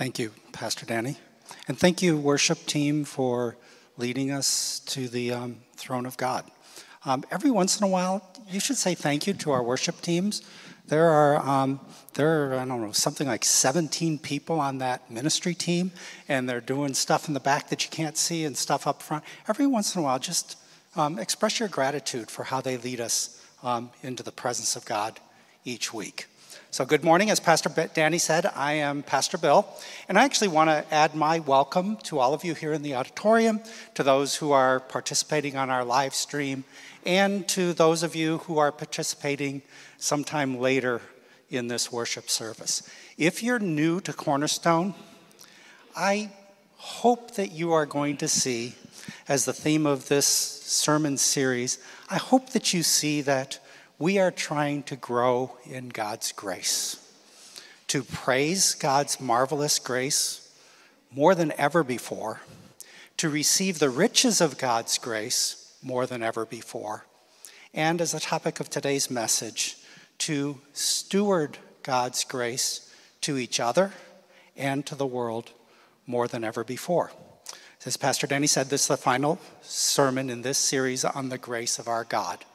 Thank you, Pastor Danny. And thank you, worship team, for leading us to the um, throne of God. Um, every once in a while, you should say thank you to our worship teams. There are, um, there are, I don't know, something like 17 people on that ministry team, and they're doing stuff in the back that you can't see and stuff up front. Every once in a while, just um, express your gratitude for how they lead us um, into the presence of God each week. So, good morning. As Pastor Danny said, I am Pastor Bill, and I actually want to add my welcome to all of you here in the auditorium, to those who are participating on our live stream, and to those of you who are participating sometime later in this worship service. If you're new to Cornerstone, I hope that you are going to see, as the theme of this sermon series, I hope that you see that we are trying to grow in God's grace, to praise God's marvelous grace more than ever before, to receive the riches of God's grace more than ever before, and as the topic of today's message, to steward God's grace to each other and to the world more than ever before. As Pastor Danny said, this is the final sermon in this series on the grace of our God.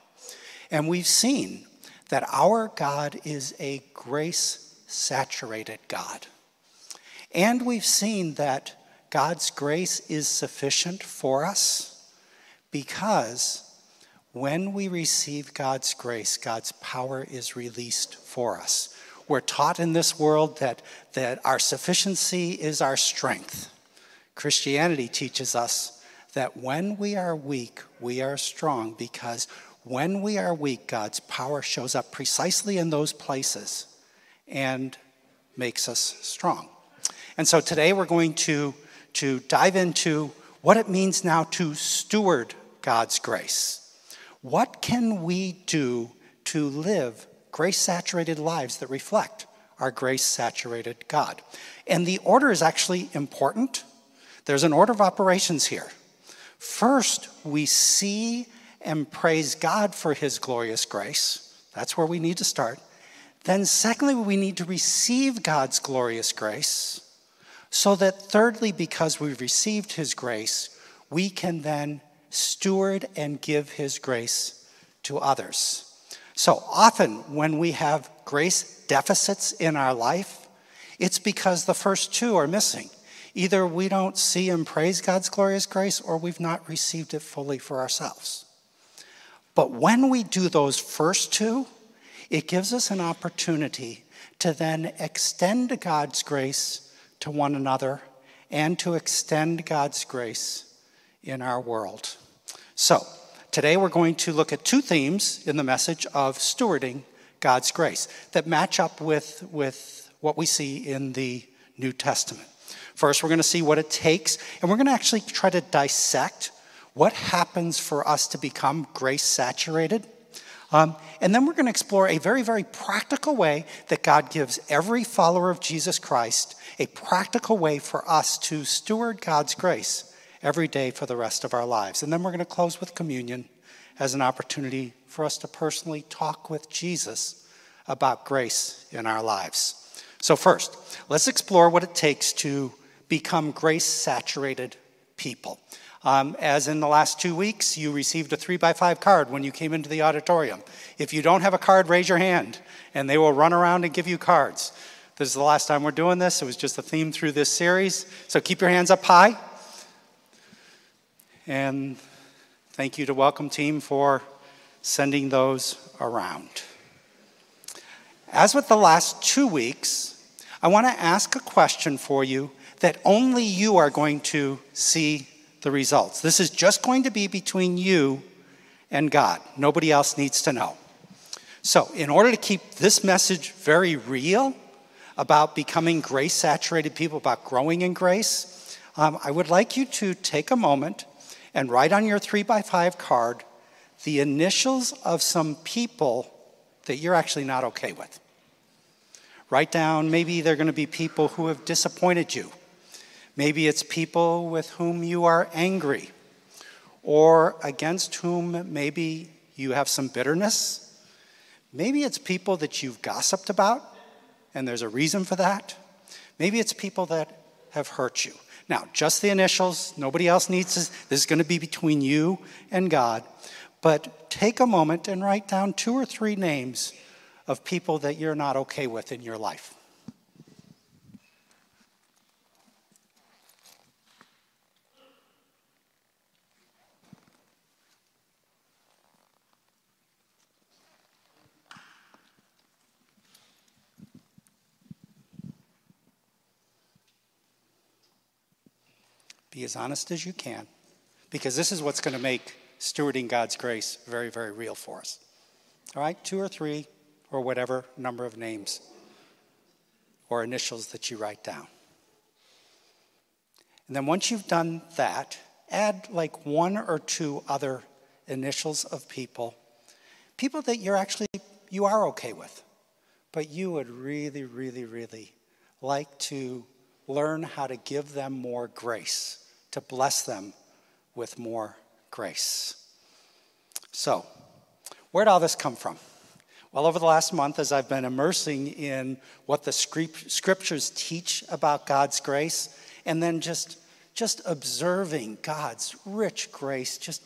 And we've seen that our God is a grace saturated God. And we've seen that God's grace is sufficient for us because when we receive God's grace, God's power is released for us. We're taught in this world that, that our sufficiency is our strength. Christianity teaches us that when we are weak, we are strong because when we are weak, God's power shows up precisely in those places and makes us strong. And so today we're going to, to dive into what it means now to steward God's grace. What can we do to live grace saturated lives that reflect our grace saturated God? And the order is actually important. There's an order of operations here. First, we see and praise God for his glorious grace. That's where we need to start. Then, secondly, we need to receive God's glorious grace, so that, thirdly, because we've received his grace, we can then steward and give his grace to others. So often, when we have grace deficits in our life, it's because the first two are missing. Either we don't see and praise God's glorious grace, or we've not received it fully for ourselves. But when we do those first two, it gives us an opportunity to then extend God's grace to one another and to extend God's grace in our world. So, today we're going to look at two themes in the message of stewarding God's grace that match up with, with what we see in the New Testament. First, we're going to see what it takes, and we're going to actually try to dissect what happens for us to become grace saturated. Um, and then we're going to explore a very, very practical way that God gives every follower of Jesus Christ a practical way for us to steward God's grace every day for the rest of our lives. And then we're going to close with communion as an opportunity for us to personally talk with Jesus about grace in our lives. So, first, let's explore what it takes to become grace saturated people. Um, as in the last two weeks, you received a three by five card when you came into the auditorium. If you don't have a card, raise your hand, and they will run around and give you cards. This is the last time we're doing this. It was just a theme through this series. So keep your hands up high. And thank you to Welcome Team for sending those around. As with the last two weeks, I want to ask a question for you that only you are going to see the results. This is just going to be between you and God. Nobody else needs to know. So, in order to keep this message very real about becoming grace saturated people, about growing in grace, um, I would like you to take a moment and write on your three by five card the initials of some people that you're actually not okay with. Write down, maybe they're going to be people who have disappointed you Maybe it's people with whom you are angry or against whom maybe you have some bitterness. Maybe it's people that you've gossiped about and there's a reason for that. Maybe it's people that have hurt you. Now, just the initials, nobody else needs this. This is going to be between you and God. But take a moment and write down two or three names of people that you're not okay with in your life. Be as honest as you can, because this is what's going to make stewarding God's grace very, very real for us. All right, two or three, or whatever number of names or initials that you write down. And then once you've done that, add like one or two other initials of people, people that you're actually you are okay with, but you would really, really, really like to learn how to give them more grace to bless them with more grace. So, where'd all this come from? Well, over the last month, as I've been immersing in what the scriptures teach about God's grace, and then just, just observing God's rich grace, just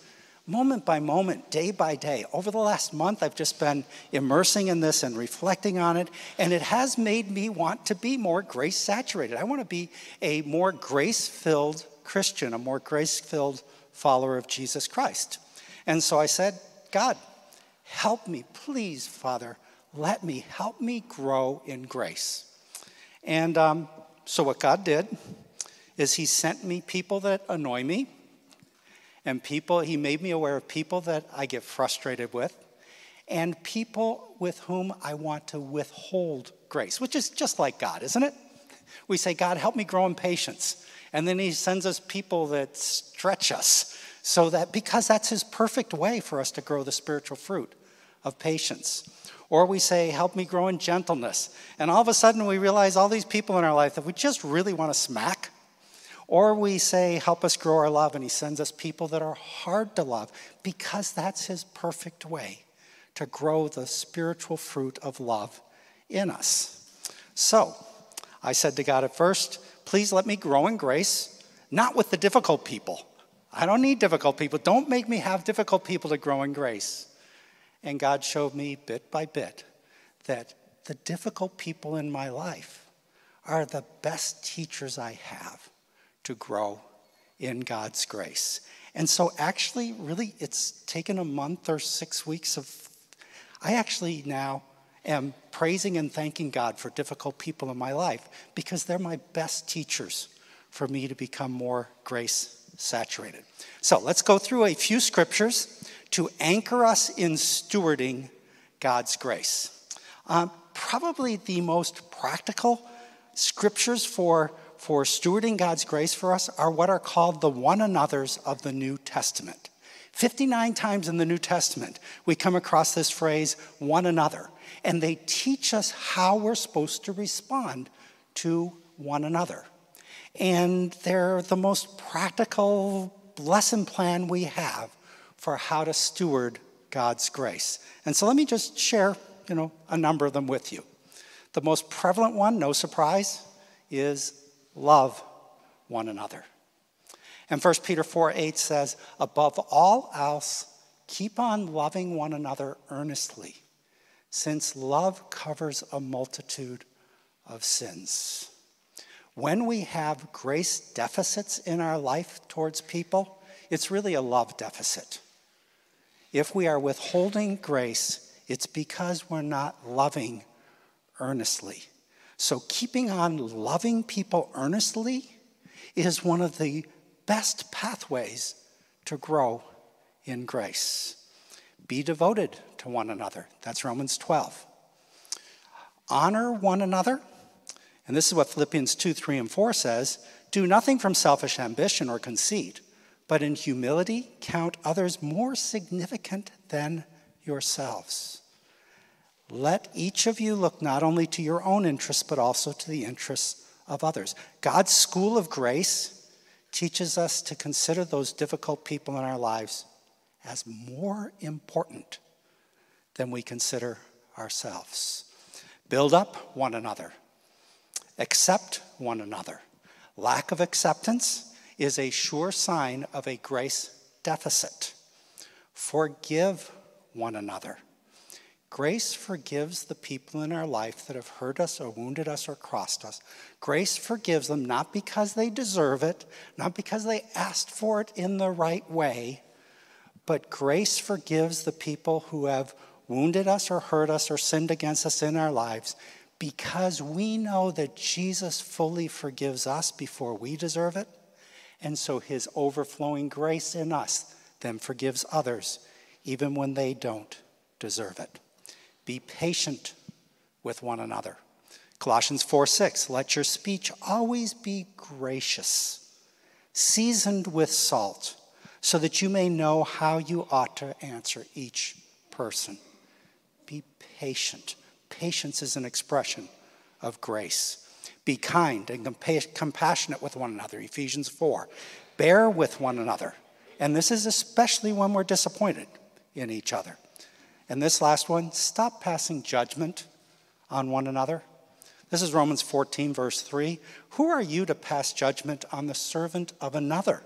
moment by moment, day by day. Over the last month, I've just been immersing in this and reflecting on it, and it has made me want to be more grace saturated. I want to be a more grace filled Christian, a more grace filled follower of Jesus Christ. And so I said, God, help me, please, Father, let me, help me grow in grace. And um, so what God did is He sent me people that annoy me, and people, He made me aware of people that I get frustrated with, and people with whom I want to withhold grace, which is just like God, isn't it? We say, God, help me grow in patience. And then he sends us people that stretch us so that because that's his perfect way for us to grow the spiritual fruit of patience. Or we say, Help me grow in gentleness. And all of a sudden we realize all these people in our life that we just really want to smack. Or we say, Help us grow our love. And he sends us people that are hard to love because that's his perfect way to grow the spiritual fruit of love in us. So I said to God at first, Please let me grow in grace, not with the difficult people. I don't need difficult people. Don't make me have difficult people to grow in grace. And God showed me bit by bit that the difficult people in my life are the best teachers I have to grow in God's grace. And so, actually, really, it's taken a month or six weeks of. I actually now am praising and thanking God for difficult people in my life because they're my best teachers for me to become more grace saturated. So let's go through a few scriptures to anchor us in stewarding God's grace. Um, probably the most practical scriptures for, for stewarding God's grace for us are what are called the one another's of the New Testament. 59 times in the New Testament, we come across this phrase, one another and they teach us how we're supposed to respond to one another. And they're the most practical lesson plan we have for how to steward God's grace. And so let me just share, you know, a number of them with you. The most prevalent one, no surprise, is love one another. And 1 Peter 4 8 says, Above all else, keep on loving one another earnestly since love covers a multitude of sins. When we have grace deficits in our life towards people, it's really a love deficit. If we are withholding grace, it's because we're not loving earnestly. So, keeping on loving people earnestly is one of the best pathways to grow in grace. Be devoted to one another. That's Romans 12. Honor one another. And this is what Philippians 2, 3, and 4 says Do nothing from selfish ambition or conceit, but in humility count others more significant than yourselves. Let each of you look not only to your own interests, but also to the interests of others. God's school of grace teaches us to consider those difficult people in our lives as more important than we consider ourselves. Build up one another, accept one another. Lack of acceptance is a sure sign of a grace deficit. Forgive one another. Grace forgives the people in our life that have hurt us or wounded us or crossed us. Grace forgives them not because they deserve it, not because they asked for it in the right way, but grace forgives the people who have wounded us or hurt us or sinned against us in our lives because we know that Jesus fully forgives us before we deserve it. And so his overflowing grace in us then forgives others even when they don't deserve it. Be patient with one another. Colossians 4 6, let your speech always be gracious, seasoned with salt, so that you may know how you ought to answer each person. Be patient. Patience is an expression of grace. Be kind and compa- compassionate with one another. Ephesians 4. Bear with one another. And this is especially when we're disappointed in each other. And this last one, stop passing judgment on one another. This is Romans 14, verse 3. Who are you to pass judgment on the servant of another?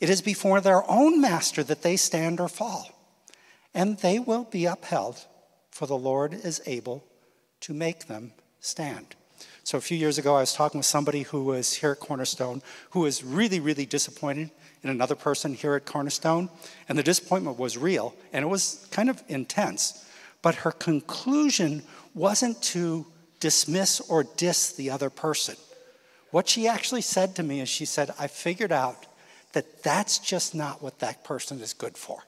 It is before their own master that they stand or fall, and they will be upheld, for the Lord is able to make them stand. So, a few years ago, I was talking with somebody who was here at Cornerstone who was really, really disappointed in another person here at Cornerstone. And the disappointment was real and it was kind of intense. But her conclusion wasn't to dismiss or diss the other person. What she actually said to me is she said, I figured out that that's just not what that person is good for.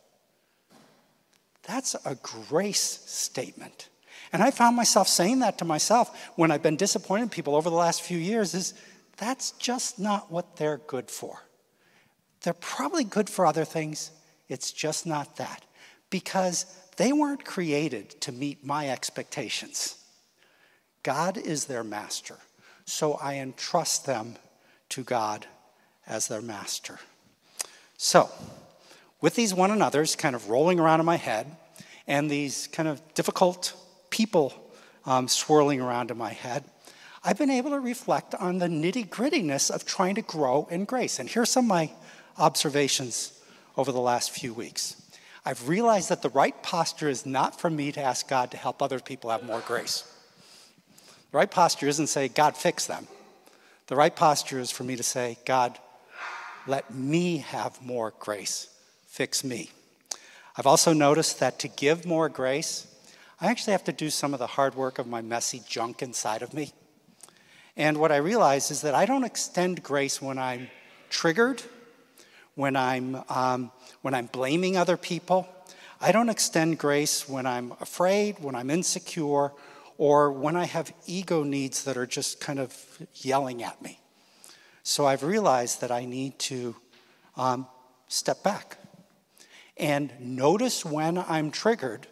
That's a grace statement. And I found myself saying that to myself when I've been disappointed people over the last few years is that's just not what they're good for. They're probably good for other things. It's just not that. Because they weren't created to meet my expectations. God is their master. So I entrust them to God as their master. So, with these one another's kind of rolling around in my head, and these kind of difficult people um, swirling around in my head, I've been able to reflect on the nitty grittiness of trying to grow in grace. And here's some of my observations over the last few weeks. I've realized that the right posture is not for me to ask God to help other people have more grace. The right posture isn't say, God, fix them. The right posture is for me to say, God, let me have more grace. Fix me. I've also noticed that to give more grace, I actually have to do some of the hard work of my messy junk inside of me. And what I realize is that I don't extend grace when I'm triggered when I'm, um, when I'm blaming other people. I don't extend grace when I'm afraid, when I'm insecure, or when I have ego needs that are just kind of yelling at me. So I've realized that I need to um, step back and notice when I'm triggered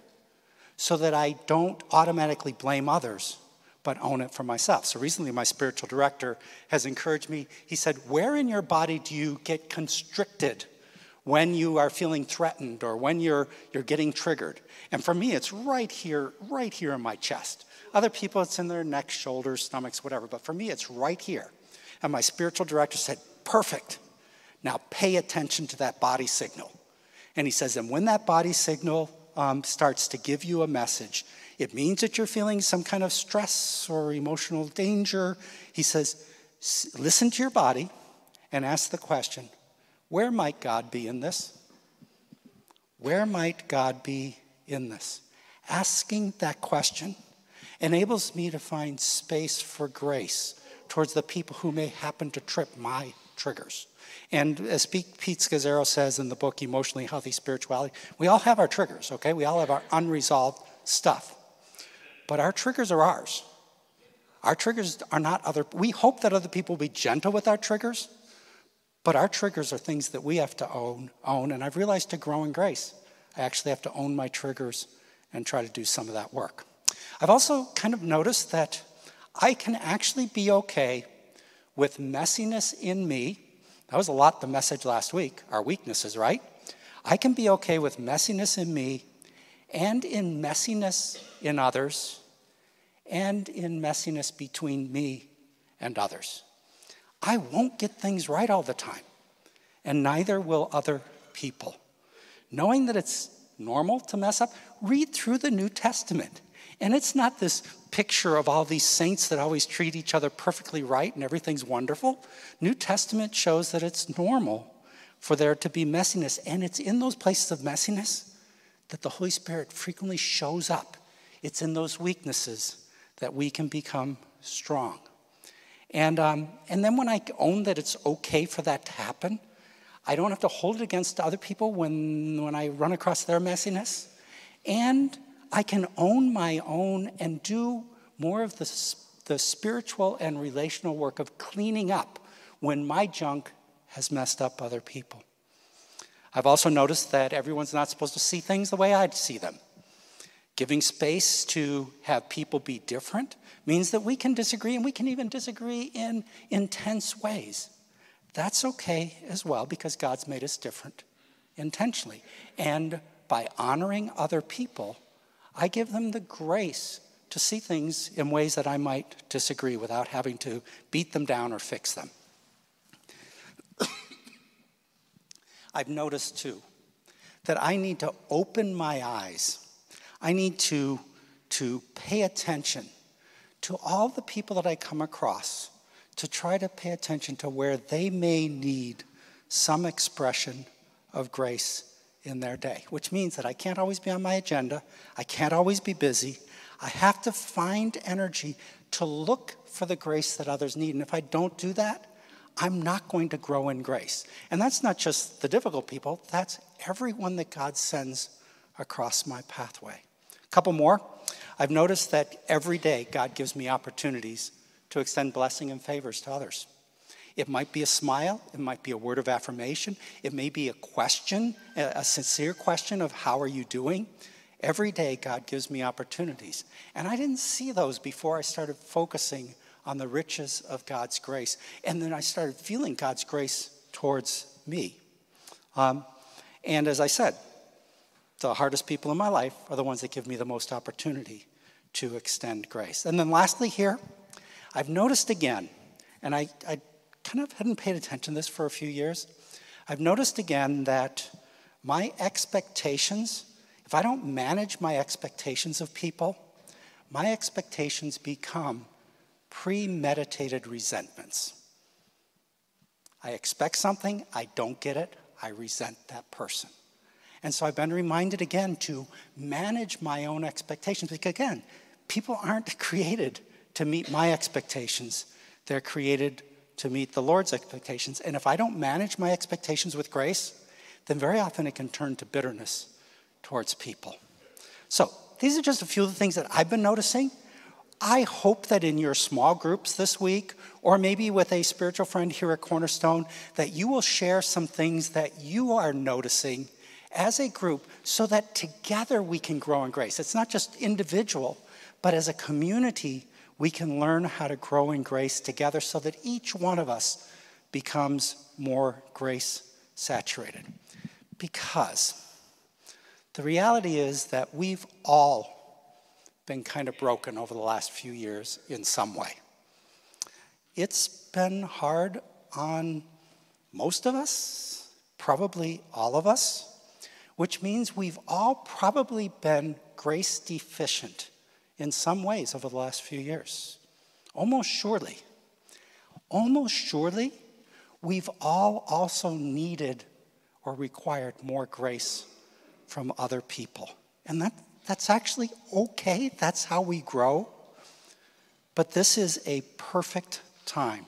so that I don't automatically blame others but own it for myself. So recently, my spiritual director has encouraged me. He said, Where in your body do you get constricted when you are feeling threatened or when you're, you're getting triggered? And for me, it's right here, right here in my chest. Other people, it's in their neck, shoulders, stomachs, whatever. But for me, it's right here. And my spiritual director said, Perfect. Now pay attention to that body signal. And he says, And when that body signal um, starts to give you a message, it means that you're feeling some kind of stress or emotional danger. He says, listen to your body and ask the question where might God be in this? Where might God be in this? Asking that question enables me to find space for grace towards the people who may happen to trip my triggers. And as Pete Scazzero says in the book Emotionally Healthy Spirituality, we all have our triggers, okay? We all have our unresolved stuff. But our triggers are ours. Our triggers are not other, we hope that other people will be gentle with our triggers, but our triggers are things that we have to own, own. And I've realized to grow in grace, I actually have to own my triggers and try to do some of that work. I've also kind of noticed that I can actually be okay with messiness in me. That was a lot the message last week, our weaknesses, right? I can be okay with messiness in me and in messiness in others and in messiness between me and others. I won't get things right all the time, and neither will other people. Knowing that it's normal to mess up, read through the New Testament. And it's not this picture of all these saints that always treat each other perfectly right and everything's wonderful. New Testament shows that it's normal for there to be messiness. And it's in those places of messiness that the Holy Spirit frequently shows up. It's in those weaknesses that we can become strong. And, um, and then when I own that it's okay for that to happen, I don't have to hold it against other people when, when I run across their messiness. And I can own my own and do more of the, the spiritual and relational work of cleaning up when my junk has messed up other people. I've also noticed that everyone's not supposed to see things the way I see them. Giving space to have people be different means that we can disagree and we can even disagree in intense ways. That's okay as well because God's made us different intentionally. And by honoring other people, I give them the grace to see things in ways that I might disagree without having to beat them down or fix them. I've noticed too that I need to open my eyes. I need to, to pay attention to all the people that I come across, to try to pay attention to where they may need some expression of grace in their day, which means that I can't always be on my agenda. I can't always be busy. I have to find energy to look for the grace that others need. And if I don't do that, I'm not going to grow in grace. And that's not just the difficult people, that's everyone that God sends across my pathway. Couple more. I've noticed that every day God gives me opportunities to extend blessing and favors to others. It might be a smile, it might be a word of affirmation, it may be a question, a sincere question of how are you doing? Every day, God gives me opportunities. And I didn't see those before I started focusing on the riches of God's grace. And then I started feeling God's grace towards me. Um, and as I said, the hardest people in my life are the ones that give me the most opportunity to extend grace. And then lastly, here, I've noticed again, and I, I kind of hadn't paid attention to this for a few years. I've noticed again that my expectations, if I don't manage my expectations of people, my expectations become premeditated resentments. I expect something, I don't get it, I resent that person. And so I've been reminded again to manage my own expectations because, again, people aren't created to meet my expectations, they're created to meet the Lord's expectations. And if I don't manage my expectations with grace, then very often it can turn to bitterness towards people. So, these are just a few of the things that I've been noticing. I hope that in your small groups this week, or maybe with a spiritual friend here at Cornerstone, that you will share some things that you are noticing as a group so that together we can grow in grace. It's not just individual, but as a community, we can learn how to grow in grace together so that each one of us becomes more grace saturated. Because the reality is that we've all been kind of broken over the last few years in some way. It's been hard on most of us, probably all of us, which means we've all probably been grace deficient in some ways over the last few years. Almost surely, almost surely, we've all also needed or required more grace from other people. And that, that's actually okay, that's how we grow. But this is a perfect time.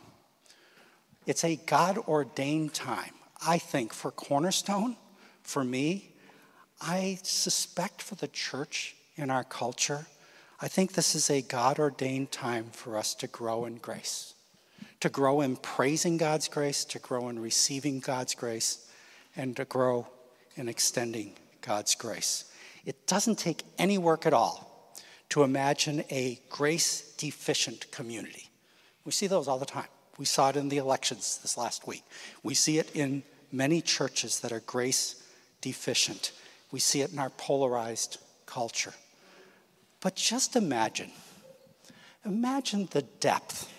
It's a God ordained time, I think, for Cornerstone, for me. I suspect for the church in our culture I think this is a God ordained time for us to grow in grace, to grow in praising God's grace, to grow in receiving God's grace, and to grow in extending God's grace. It doesn't take any work at all to imagine a grace deficient community. We see those all the time. We saw it in the elections this last week. We see it in many churches that are grace deficient. We see it in our polarized culture. But just imagine, imagine the depth,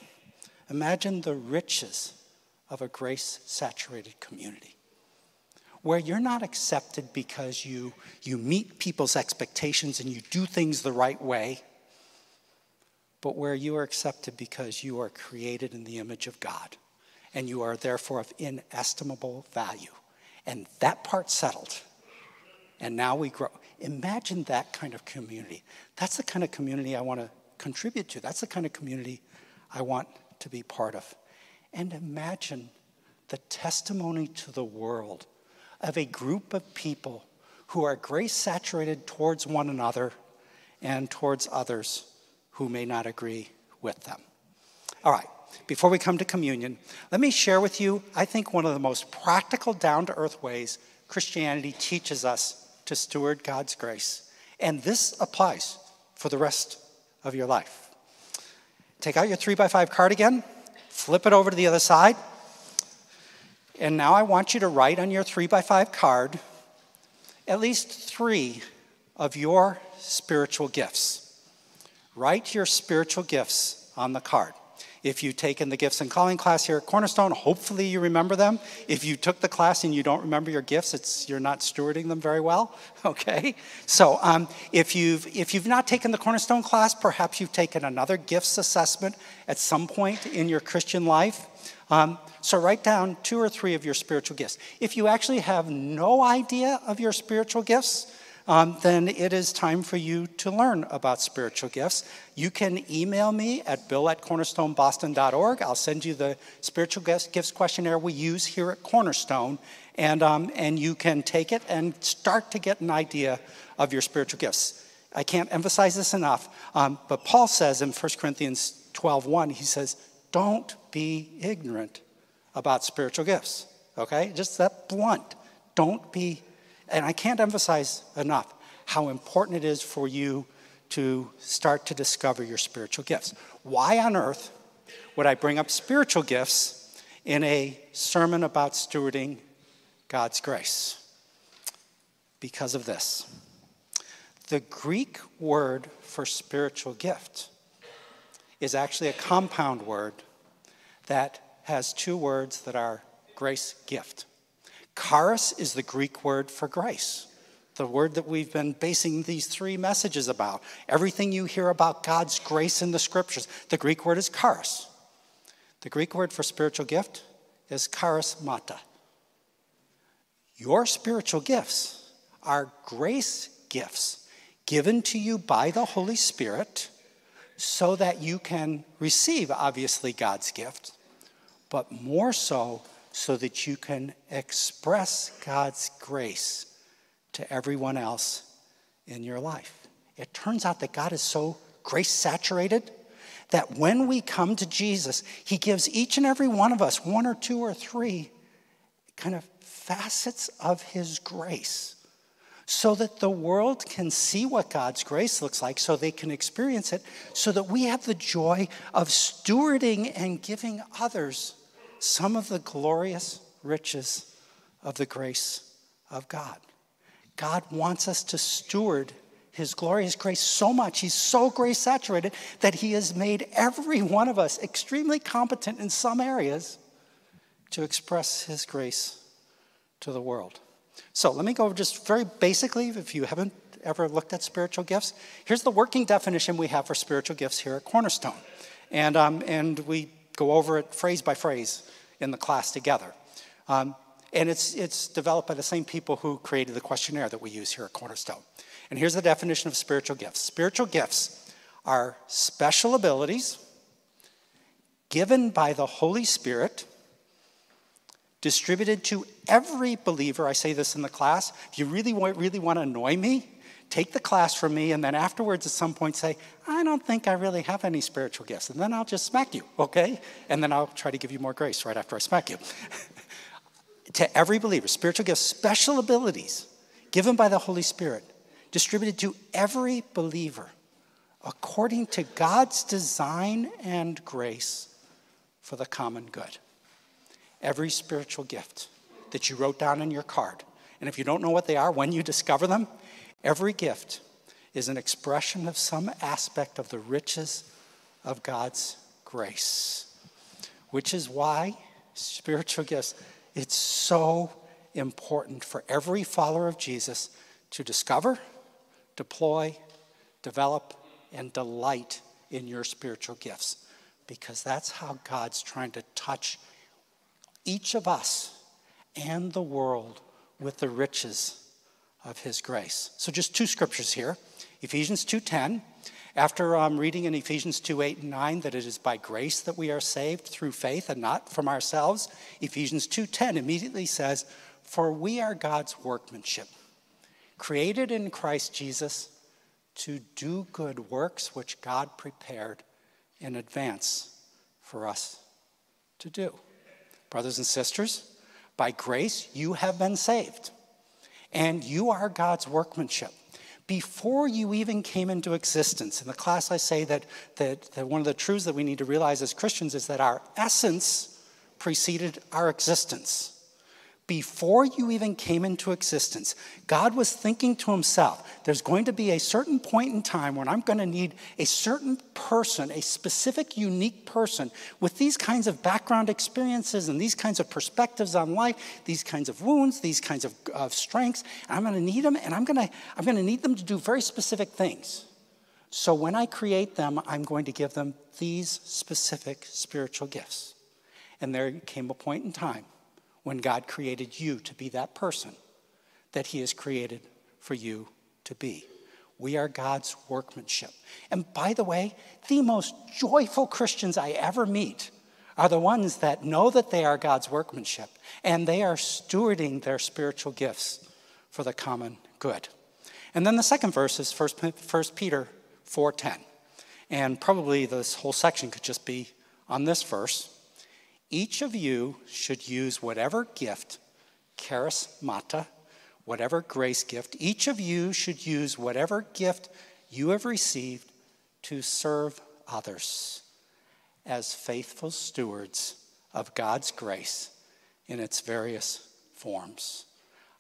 Imagine the riches of a grace saturated community where you're not accepted because you, you meet people's expectations and you do things the right way, but where you are accepted because you are created in the image of God and you are therefore of inestimable value. And that part settled. And now we grow. Imagine that kind of community. That's the kind of community I want to contribute to. That's the kind of community I want to be part of. And imagine the testimony to the world of a group of people who are grace saturated towards one another and towards others who may not agree with them. All right, before we come to communion, let me share with you, I think, one of the most practical, down to earth ways Christianity teaches us to steward God's grace. And this applies for the rest of your life. Take out your three by five card again, flip it over to the other side. And now I want you to write on your three by five card at least three of your spiritual gifts. Write your spiritual gifts on the card. If you've taken the gifts and calling class here at Cornerstone, hopefully you remember them. If you took the class and you don't remember your gifts, it's you're not stewarding them very well. Okay. So um, if you've if you've not taken the Cornerstone class, perhaps you've taken another gifts assessment at some point in your Christian life. Um, so write down two or three of your spiritual gifts. If you actually have no idea of your spiritual gifts, um, then it is time for you to learn about spiritual gifts. You can email me at bill at cornerstoneboston.org. I'll send you the spiritual gifts questionnaire we use here at Cornerstone, and, um, and you can take it and start to get an idea of your spiritual gifts. I can't emphasize this enough, um, but Paul says in 1 Corinthians 12:1, he says, Don't be ignorant about spiritual gifts. Okay? Just that blunt. Don't be and I can't emphasize enough how important it is for you to start to discover your spiritual gifts. Why on earth would I bring up spiritual gifts in a sermon about stewarding God's grace? Because of this. The Greek word for spiritual gift is actually a compound word that has two words that are grace gift. Charis is the Greek word for grace, the word that we've been basing these three messages about. Everything you hear about God's grace in the scriptures, the Greek word is charis. The Greek word for spiritual gift is charismata. Your spiritual gifts are grace gifts given to you by the Holy Spirit so that you can receive, obviously, God's gift, but more so so that you can express God's grace to everyone else in your life. It turns out that God is so grace saturated that when we come to Jesus, He gives each and every one of us one or two or three kind of facets of His grace so that the world can see what God's grace looks like, so they can experience it, so that we have the joy of stewarding and giving others some of the glorious riches of the grace of God. God wants us to steward his glorious grace so much. He's so grace saturated that he has made every one of us extremely competent in some areas to express his grace to the world. So let me go just very basically, if you haven't ever looked at spiritual gifts, here's the working definition we have for spiritual gifts here at Cornerstone. And, um, and we go over it phrase by phrase in the class together. Um, and it's, it's developed by the same people who created the questionnaire that we use here at Cornerstone. And here's the definition of spiritual gifts spiritual gifts are special abilities given by the Holy Spirit, distributed to every believer. I say this in the class. If you really, really want to annoy me, take the class from me, and then afterwards, at some point, say, I don't think I really have any spiritual gifts. And then I'll just smack you, okay? And then I'll try to give you more grace right after I smack you. to every believer, spiritual gifts, special abilities given by the Holy Spirit, distributed to every believer according to God's design and grace for the common good. Every spiritual gift that you wrote down in your card. And if you don't know what they are, when you discover them, Every gift is an expression of some aspect of the riches of God's grace. which is why spiritual gifts, it's so important for every follower of Jesus to discover, deploy, develop, and delight in your spiritual gifts because that's how God's trying to touch each of us and the world with the riches of his grace. So just two scriptures here. Ephesians 2:10 after um, reading in Ephesians 2 8 and 9 that it is by grace that we are saved through faith and not from ourselves, Ephesians 2.10 immediately says, For we are God's workmanship, created in Christ Jesus to do good works which God prepared in advance for us to do. Brothers and sisters, by grace you have been saved, and you are God's workmanship before you even came into existence. In the class, I say that, that, that, one of the truths that we need to realize as Christians is that our essence preceded our existence. Before you even came into existence, God was thinking to himself, there's going to be a certain point in time when I'm going to need a certain person, a specific, unique person with these kinds of background experiences and these kinds of perspectives on life, these kinds of wounds, these kinds of, of strengths. I'm going to need them, and I'm going, to, I'm going to need them to do very specific things. So when I create them, I'm going to give them these specific spiritual gifts. And there came a point in time when God created you to be that person that He has created for you to be. We are God's workmanship. And by the way, the most joyful Christians I ever meet are the ones that know that they are God's workmanship and they are stewarding their spiritual gifts for the common good. And then the second verse is 1 Peter 4:10. And probably this whole section could just be on this verse. Each of you should use whatever gift, charismata, whatever grace gift, each of you should use whatever gift you have received to serve others as faithful stewards of God's grace in its various forms.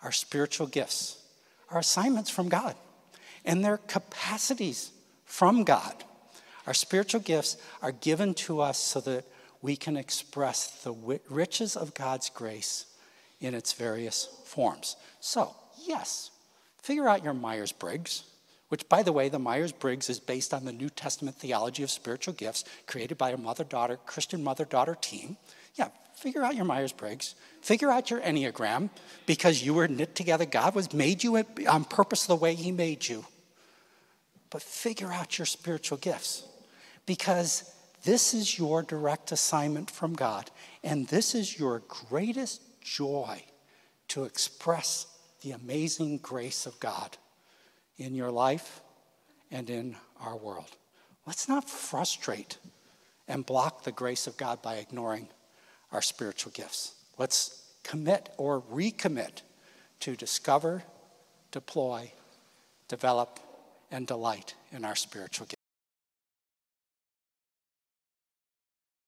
Our spiritual gifts are assignments from God, and they're capacities from God. Our spiritual gifts are given to us so that we can express the riches of God's grace in its various forms. So, yes, figure out your Myers Briggs, which, by the way, the Myers Briggs is based on the New Testament theology of spiritual gifts created by a mother daughter, Christian mother daughter team. Yeah, figure out your Myers Briggs. Figure out your Enneagram because you were knit together. God was made you on purpose the way He made you. But figure out your spiritual gifts because this is your direct assignment from God, and this is your greatest joy to express the amazing grace of God in your life and in our world. Let's not frustrate and block the grace of God by ignoring our spiritual gifts. Let's commit or recommit to discover, deploy, develop, and delight in our spiritual gifts.